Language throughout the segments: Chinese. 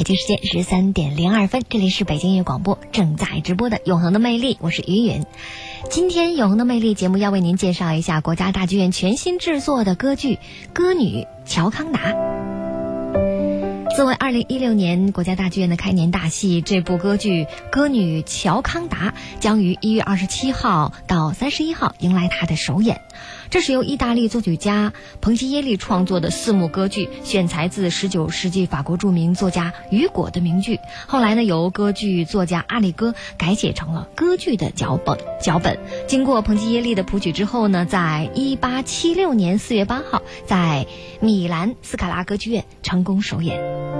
北京时间十三点零二分，这里是北京音乐广播正在直播的《永恒的魅力》，我是于允。今天《永恒的魅力》节目要为您介绍一下国家大剧院全新制作的歌剧《歌女乔康达》。作为二零一六年国家大剧院的开年大戏，这部歌剧《歌女乔康达》将于一月二十七号到三十一号迎来它的首演。这是由意大利作曲家彭吉耶利创作的四幕歌剧，选材自十九世纪法国著名作家雨果的名剧。后来呢，由歌剧作家阿里戈改写成了歌剧的脚本。脚本经过彭吉耶利的谱曲之后呢，在一八七六年四月八号，在米兰斯卡拉歌剧院成功首演。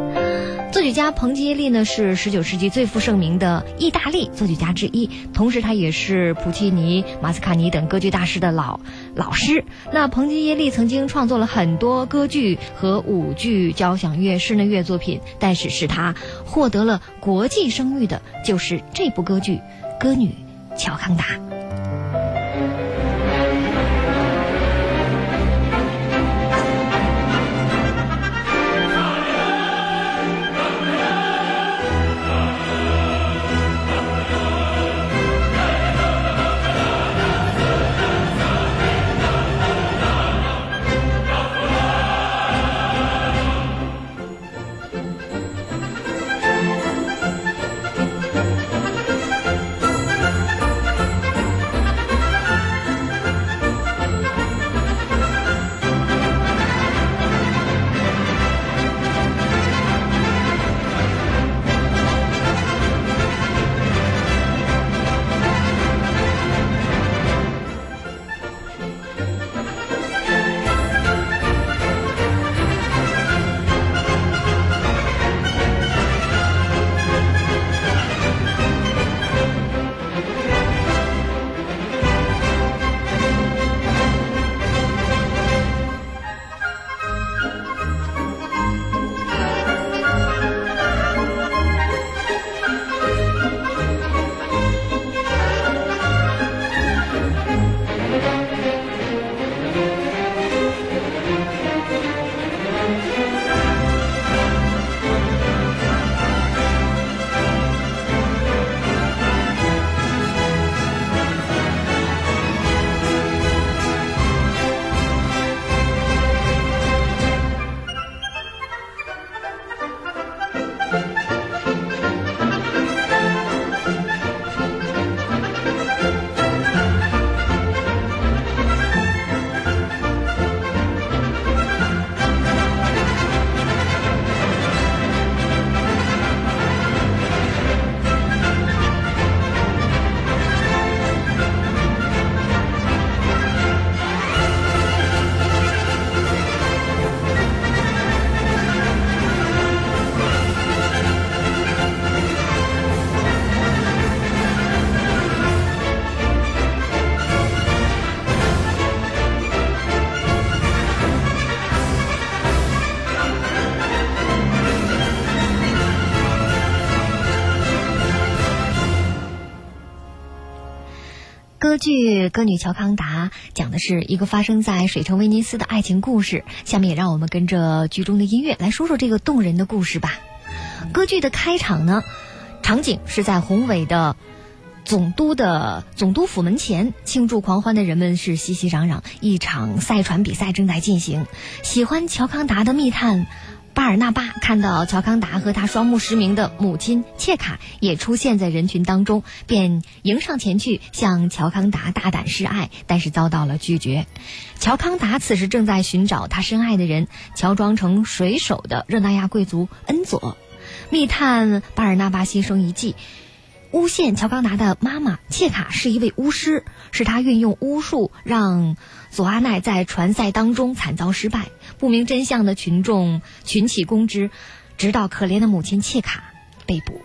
作曲家彭吉耶利呢是十九世纪最负盛名的意大利作曲家之一，同时他也是普契尼、马斯卡尼等歌剧大师的老老师。那彭吉耶利曾经创作了很多歌剧和舞剧、交响乐、室内乐作品，但是使他获得了国际声誉的，就是这部歌剧《歌女乔康达》。剧《歌女乔康达》讲的是一个发生在水城威尼斯的爱情故事。下面也让我们跟着剧中的音乐来说说这个动人的故事吧。歌剧的开场呢，场景是在宏伟的总督的总督府门前，庆祝狂欢的人们是熙熙攘攘。一场赛船比赛正在进行，喜欢乔康达的密探。巴尔纳巴看到乔康达和他双目失明的母亲切卡也出现在人群当中，便迎上前去向乔康达大胆示爱，但是遭到了拒绝。乔康达此时正在寻找他深爱的人，乔装成水手的热那亚贵族恩佐。密探巴尔纳巴心生一计。诬陷乔刚达的妈妈切卡是一位巫师，是他运用巫术让佐阿奈在船赛当中惨遭失败。不明真相的群众群起攻之，直到可怜的母亲切卡被捕。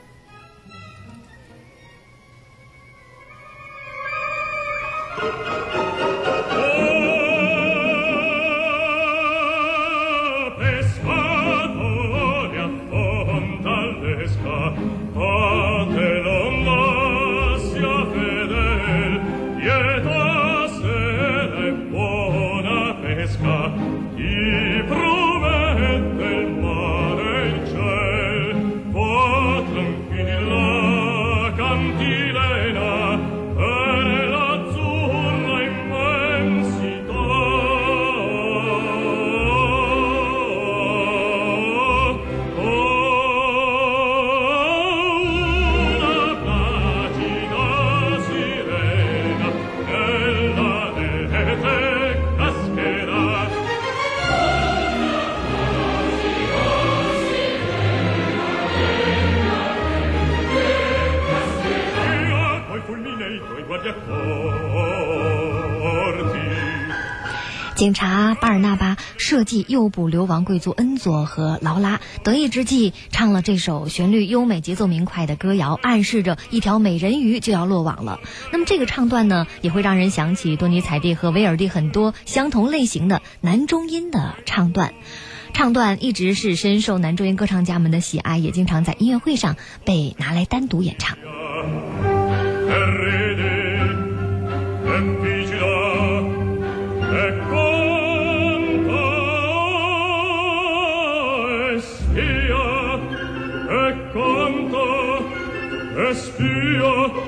警察巴尔纳巴设计诱捕流亡贵族恩佐和劳拉，得意之际唱了这首旋律优美、节奏明快的歌谣，暗示着一条美人鱼就要落网了。那么这个唱段呢，也会让人想起多尼采蒂和威尔蒂很多相同类型的男中音的唱段。唱段一直是深受男中音歌唱家们的喜爱，也经常在音乐会上被拿来单独演唱。respiro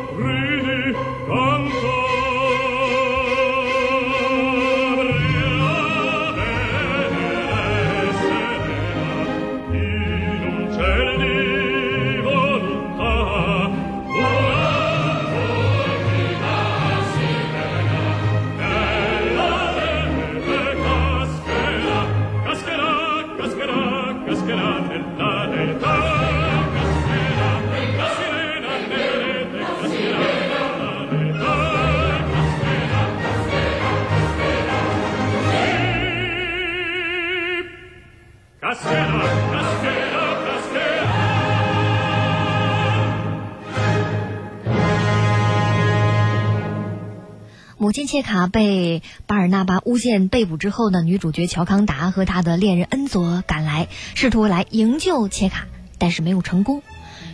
金切卡被巴尔纳巴诬陷被捕之后呢，女主角乔康达和他的恋人恩佐赶来，试图来营救切卡，但是没有成功。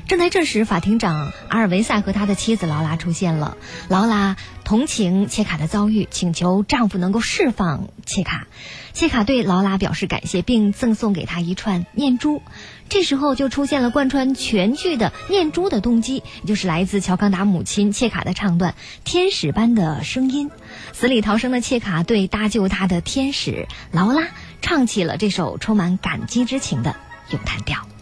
正在这时，法庭长阿尔维塞和他的妻子劳拉出现了。劳拉同情切卡的遭遇，请求丈夫能够释放切卡。切卡对劳拉表示感谢，并赠送给她一串念珠。这时候就出现了贯穿全剧的念珠的动机，也就是来自乔康达母亲切卡的唱段《天使般的声音》。死里逃生的切卡对搭救他的天使劳拉唱起了这首充满感激之情的咏叹调。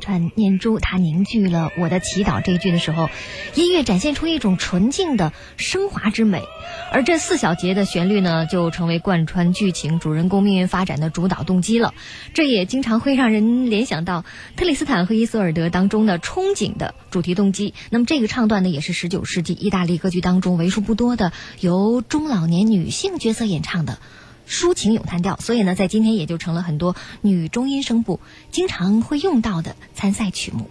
串念珠，它凝聚了我的祈祷这一句的时候，音乐展现出一种纯净的升华之美，而这四小节的旋律呢，就成为贯穿剧情主人公命运发展的主导动机了。这也经常会让人联想到《特里斯坦和伊索尔德》当中的憧憬的主题动机。那么这个唱段呢，也是十九世纪意大利歌剧当中为数不多的由中老年女性角色演唱的。抒情咏叹调，所以呢，在今天也就成了很多女中音声部经常会用到的参赛曲目。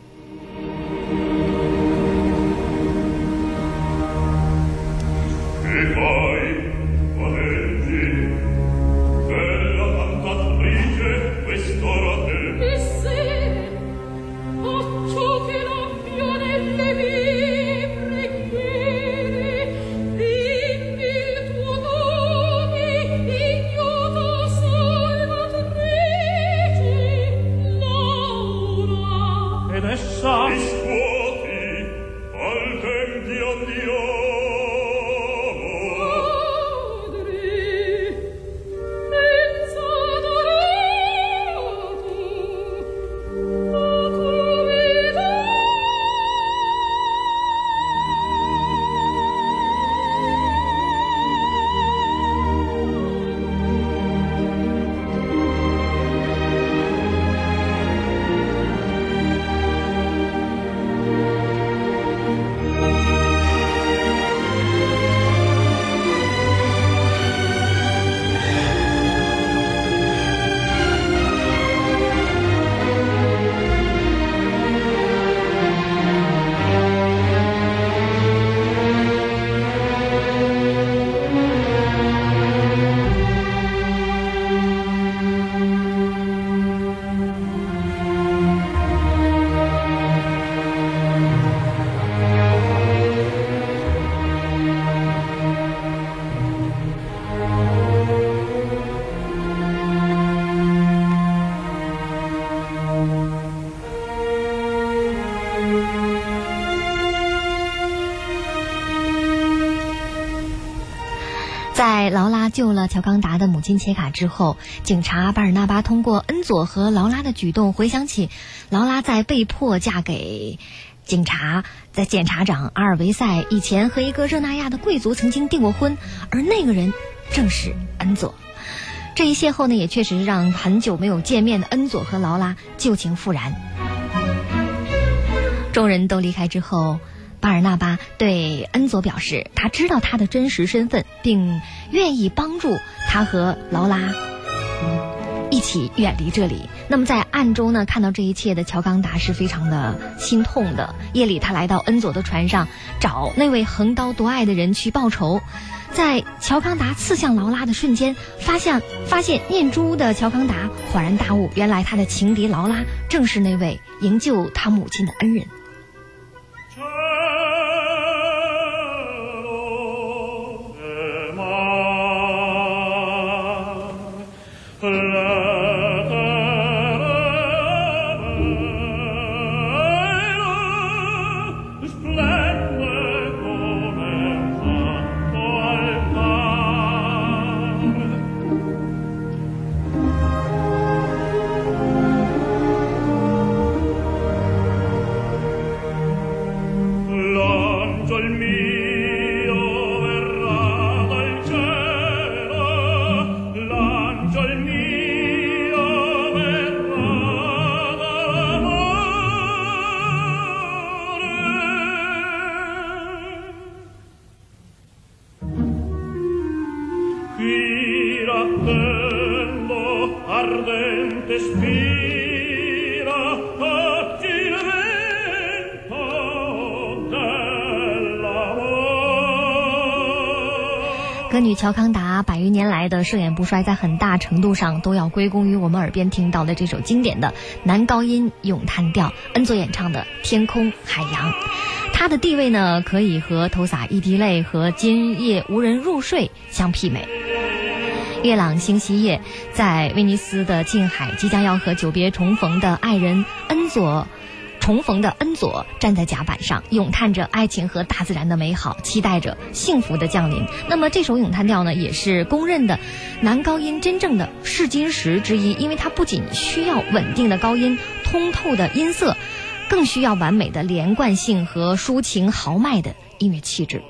救了乔康达的母亲切卡之后，警察巴尔纳巴通过恩佐和劳拉的举动，回想起劳拉在被迫嫁给警察、在检察长阿尔维塞以前和一个热那亚的贵族曾经订过婚，而那个人正是恩佐。这一邂逅呢，也确实让很久没有见面的恩佐和劳拉旧情复燃。众人都离开之后。巴尔纳巴对恩佐表示，他知道他的真实身份，并愿意帮助他和劳拉一起远离这里。那么在暗中呢，看到这一切的乔康达是非常的心痛的。夜里，他来到恩佐的船上，找那位横刀夺爱的人去报仇。在乔康达刺向劳拉的瞬间，发现发现念珠的乔康达恍然大悟，原来他的情敌劳拉正是那位营救他母亲的恩人。歌乔康达百余年来的盛演不衰，在很大程度上都要归功于我们耳边听到的这首经典的男高音咏叹调恩佐演唱的《天空海洋》。它的地位呢，可以和《投洒一滴泪》和《今夜无人入睡》相媲美。月朗星稀夜，在威尼斯的近海，即将要和久别重逢的爱人恩佐。重逢的恩佐站在甲板上，咏叹着爱情和大自然的美好，期待着幸福的降临。那么这首咏叹调呢，也是公认的男高音真正的试金石之一，因为它不仅需要稳定的高音。通透的音色，更需要完美的连贯性和抒情豪迈的音乐气质。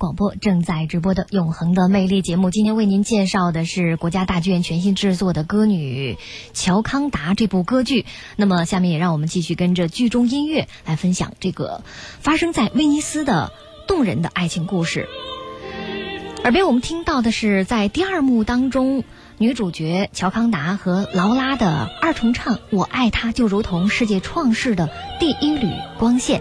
广播正在直播的《永恒的魅力》节目。今天为您介绍的是国家大剧院全新制作的歌女乔康达这部歌剧。那么，下面也让我们继续跟着剧中音乐来分享这个发生在威尼斯的动人的爱情故事。耳边我们听到的是在第二幕当中，女主角乔康达和劳拉的二重唱：“我爱他，就如同世界创世的第一缕光线。”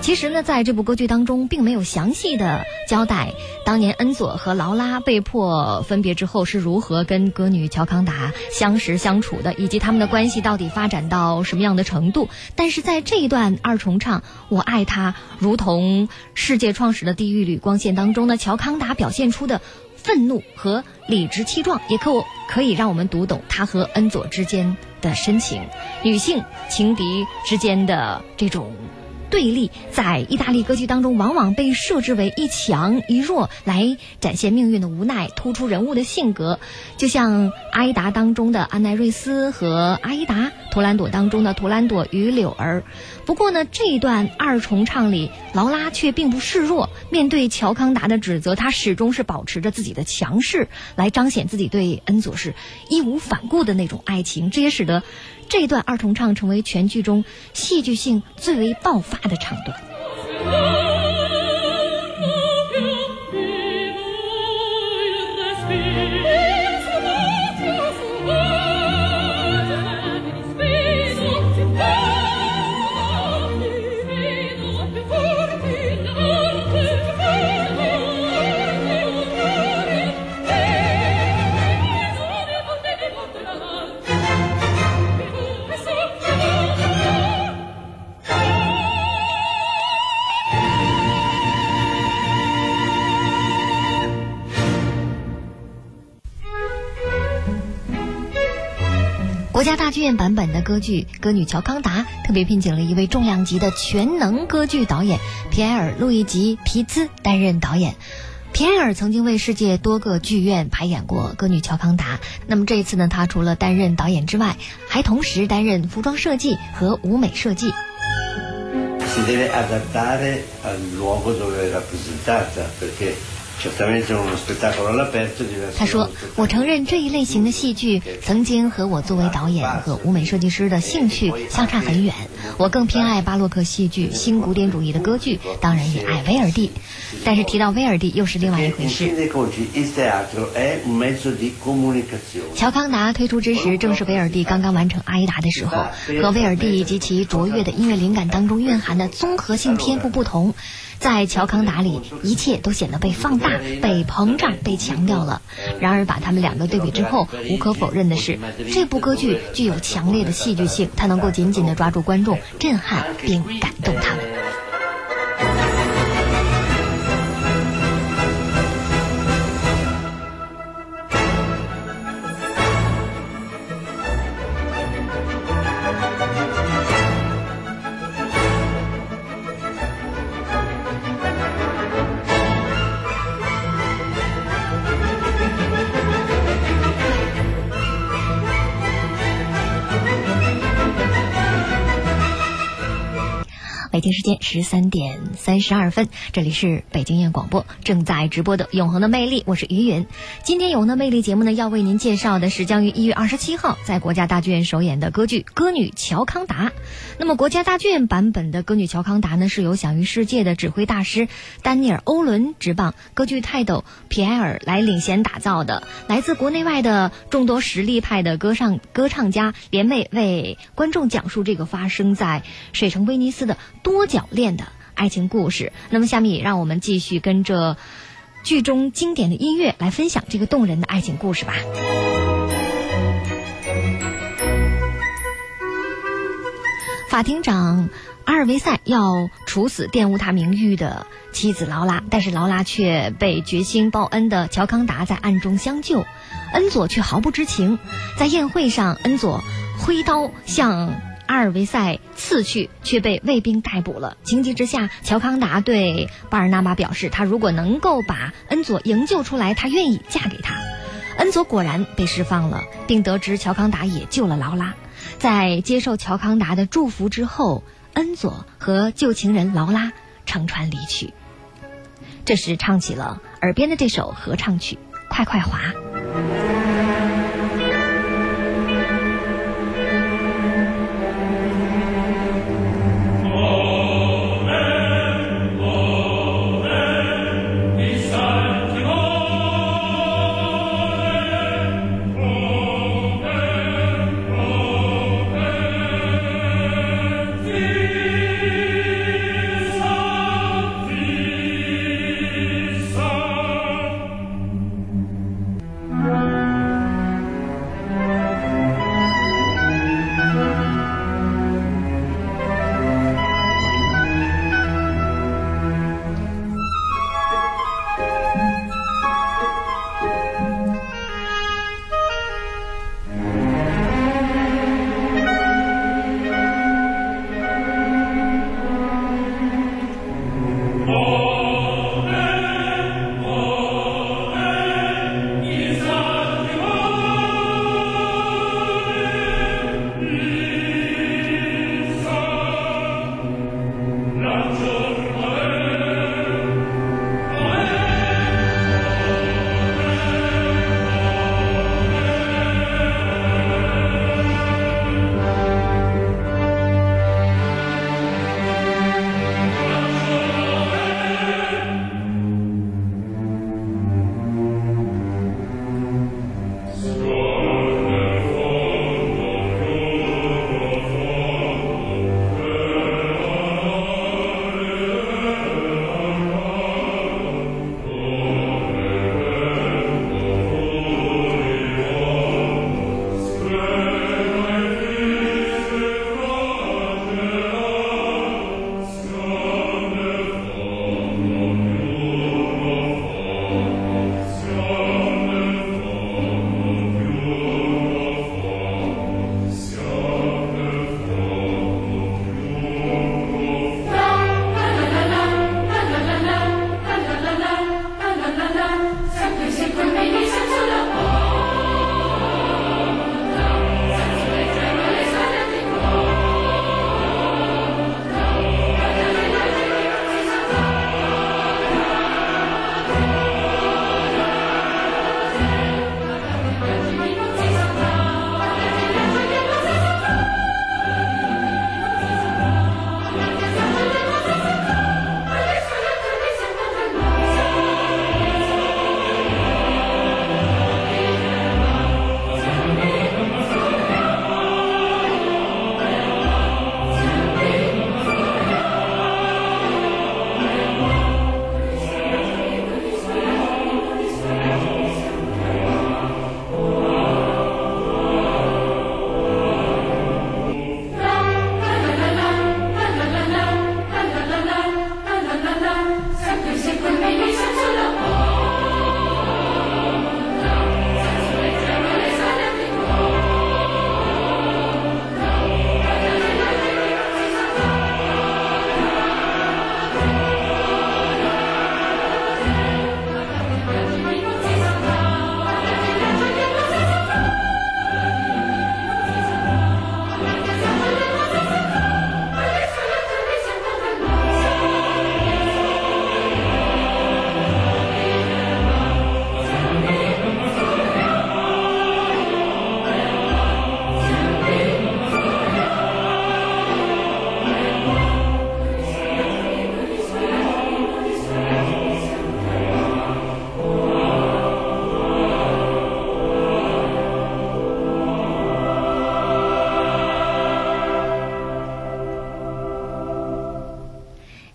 其实呢，在这部歌剧当中，并没有详细的交代当年恩佐和劳拉被迫分别之后是如何跟歌女乔康达相识相处的，以及他们的关系到底发展到什么样的程度。但是在这一段二重唱“我爱他，如同世界创始的第一缕光线”当中呢，乔康达表现出的愤怒和理直气壮，也可可以让我们读懂他和恩佐之间的深情，女性情敌之间的这种。对立在意大利歌剧当中，往往被设置为一强一弱，来展现命运的无奈，突出人物的性格。就像《阿依达》当中的安奈瑞斯和阿依达，《图兰朵》当中的图兰朵与柳儿。不过呢，这一段二重唱里，劳拉却并不示弱。面对乔康达的指责，她始终是保持着自己的强势，来彰显自己对恩佐是义无反顾的那种爱情。这也使得。这一段二重唱成为全剧中戏剧性最为爆发它的长短。大剧院版本的歌剧《歌女乔康达》特别聘请了一位重量级的全能歌剧导演皮埃尔·路易吉·皮兹担任导演。皮埃尔曾经为世界多个剧院排演过《歌女乔康达》，那么这一次呢，他除了担任导演之外，还同时担任服装设计和舞美设计。他说：“我承认这一类型的戏剧曾经和我作为导演和舞美设计师的兴趣相差很远。我更偏爱巴洛克戏剧、新古典主义的歌剧，当然也爱威尔第。但是提到威尔第又是另外一回事。”乔康达推出之时，正是威尔第刚刚完成《阿依达》的时候。和威尔第及其卓越的音乐灵感当中蕴含的综合性天赋不同。在乔康达里，一切都显得被放大、被膨胀、被强调了。然而，把他们两个对比之后，无可否认的是，这部歌剧具有强烈的戏剧性，它能够紧紧地抓住观众，震撼并感动他们。北京时间十三点三十二分，这里是北京音乐广播正在直播的《永恒的魅力》，我是于云。今天《永恒的魅力》节目呢，要为您介绍的是将于一月二十七号在国家大剧院首演的歌剧《歌女乔康达》。那么，国家大剧院版本的《歌女乔康达》呢，是由享誉世界的指挥大师丹尼尔·欧伦执棒，歌剧泰斗皮埃尔来领衔打造的。来自国内外的众多实力派的歌唱歌唱家联袂为观众讲述这个发生在水城威尼斯的。多角恋的爱情故事。那么，下面也让我们继续跟着剧中经典的音乐来分享这个动人的爱情故事吧。法庭长阿尔维塞要处死玷污他名誉的妻子劳拉，但是劳拉却被决心报恩的乔康达在暗中相救，恩佐却毫不知情。在宴会上，恩佐挥刀向。阿尔维塞刺去，却被卫兵逮捕了。情急之下，乔康达对巴尔纳巴表示，他如果能够把恩佐营救出来，他愿意嫁给他。恩佐果然被释放了，并得知乔康达也救了劳拉。在接受乔康达的祝福之后，恩佐和旧情人劳拉乘船离去。这时，唱起了耳边的这首合唱曲《快快滑》。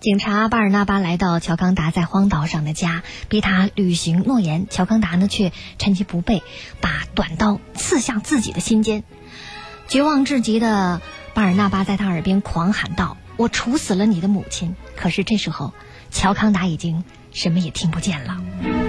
警察巴尔纳巴来到乔康达在荒岛上的家，逼他履行诺言。乔康达呢却趁其不备，把短刀刺向自己的心间。绝望至极的巴尔纳巴在他耳边狂喊道：“我处死了你的母亲！”可是这时候，乔康达已经什么也听不见了。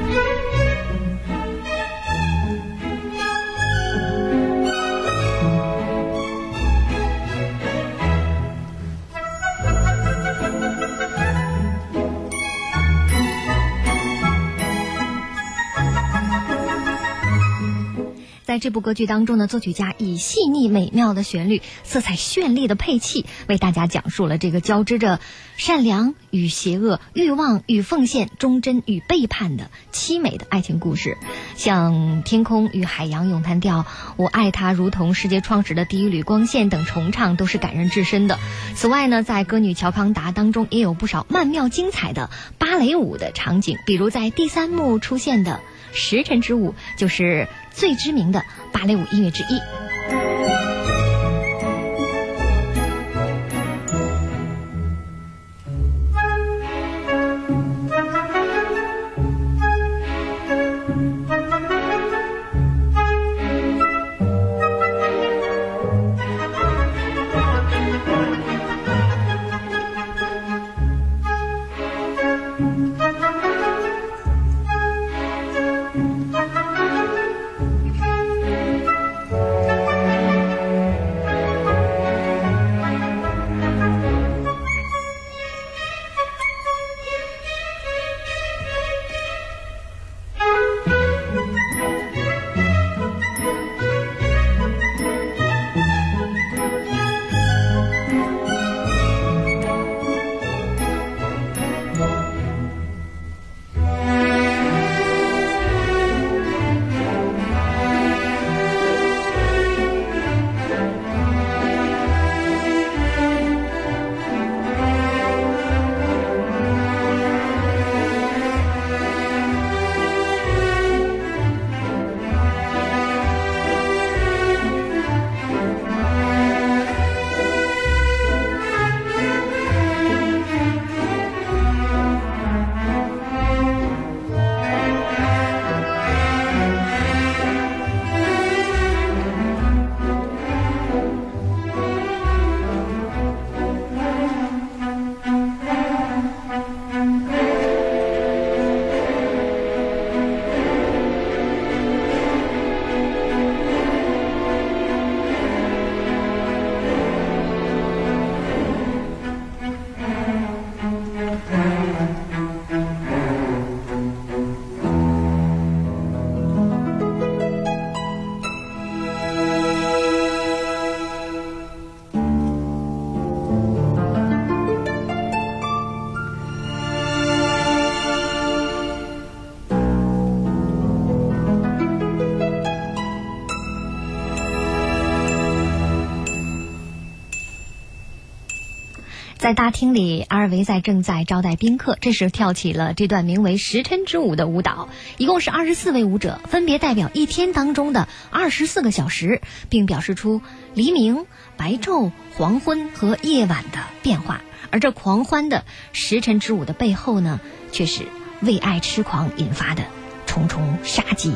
在这部歌剧当中呢，作曲家以细腻美妙的旋律、色彩绚丽的配器，为大家讲述了这个交织着善良与邪恶、欲望与奉献、忠贞与背叛的凄美的爱情故事。像《天空与海洋咏叹调》《我爱他如同世界创始的第一缕光线》等重唱都是感人至深的。此外呢，在歌女乔康达当中也有不少曼妙精彩的芭蕾舞的场景，比如在第三幕出现的。时辰之舞就是最知名的芭蕾舞音乐之一。在大厅里，阿尔维塞正在招待宾客，这时跳起了这段名为《时辰之舞》的舞蹈。一共是二十四位舞者，分别代表一天当中的二十四个小时，并表示出黎明、白昼、黄昏和夜晚的变化。而这狂欢的时辰之舞的背后呢，却是为爱痴狂引发的重重杀机。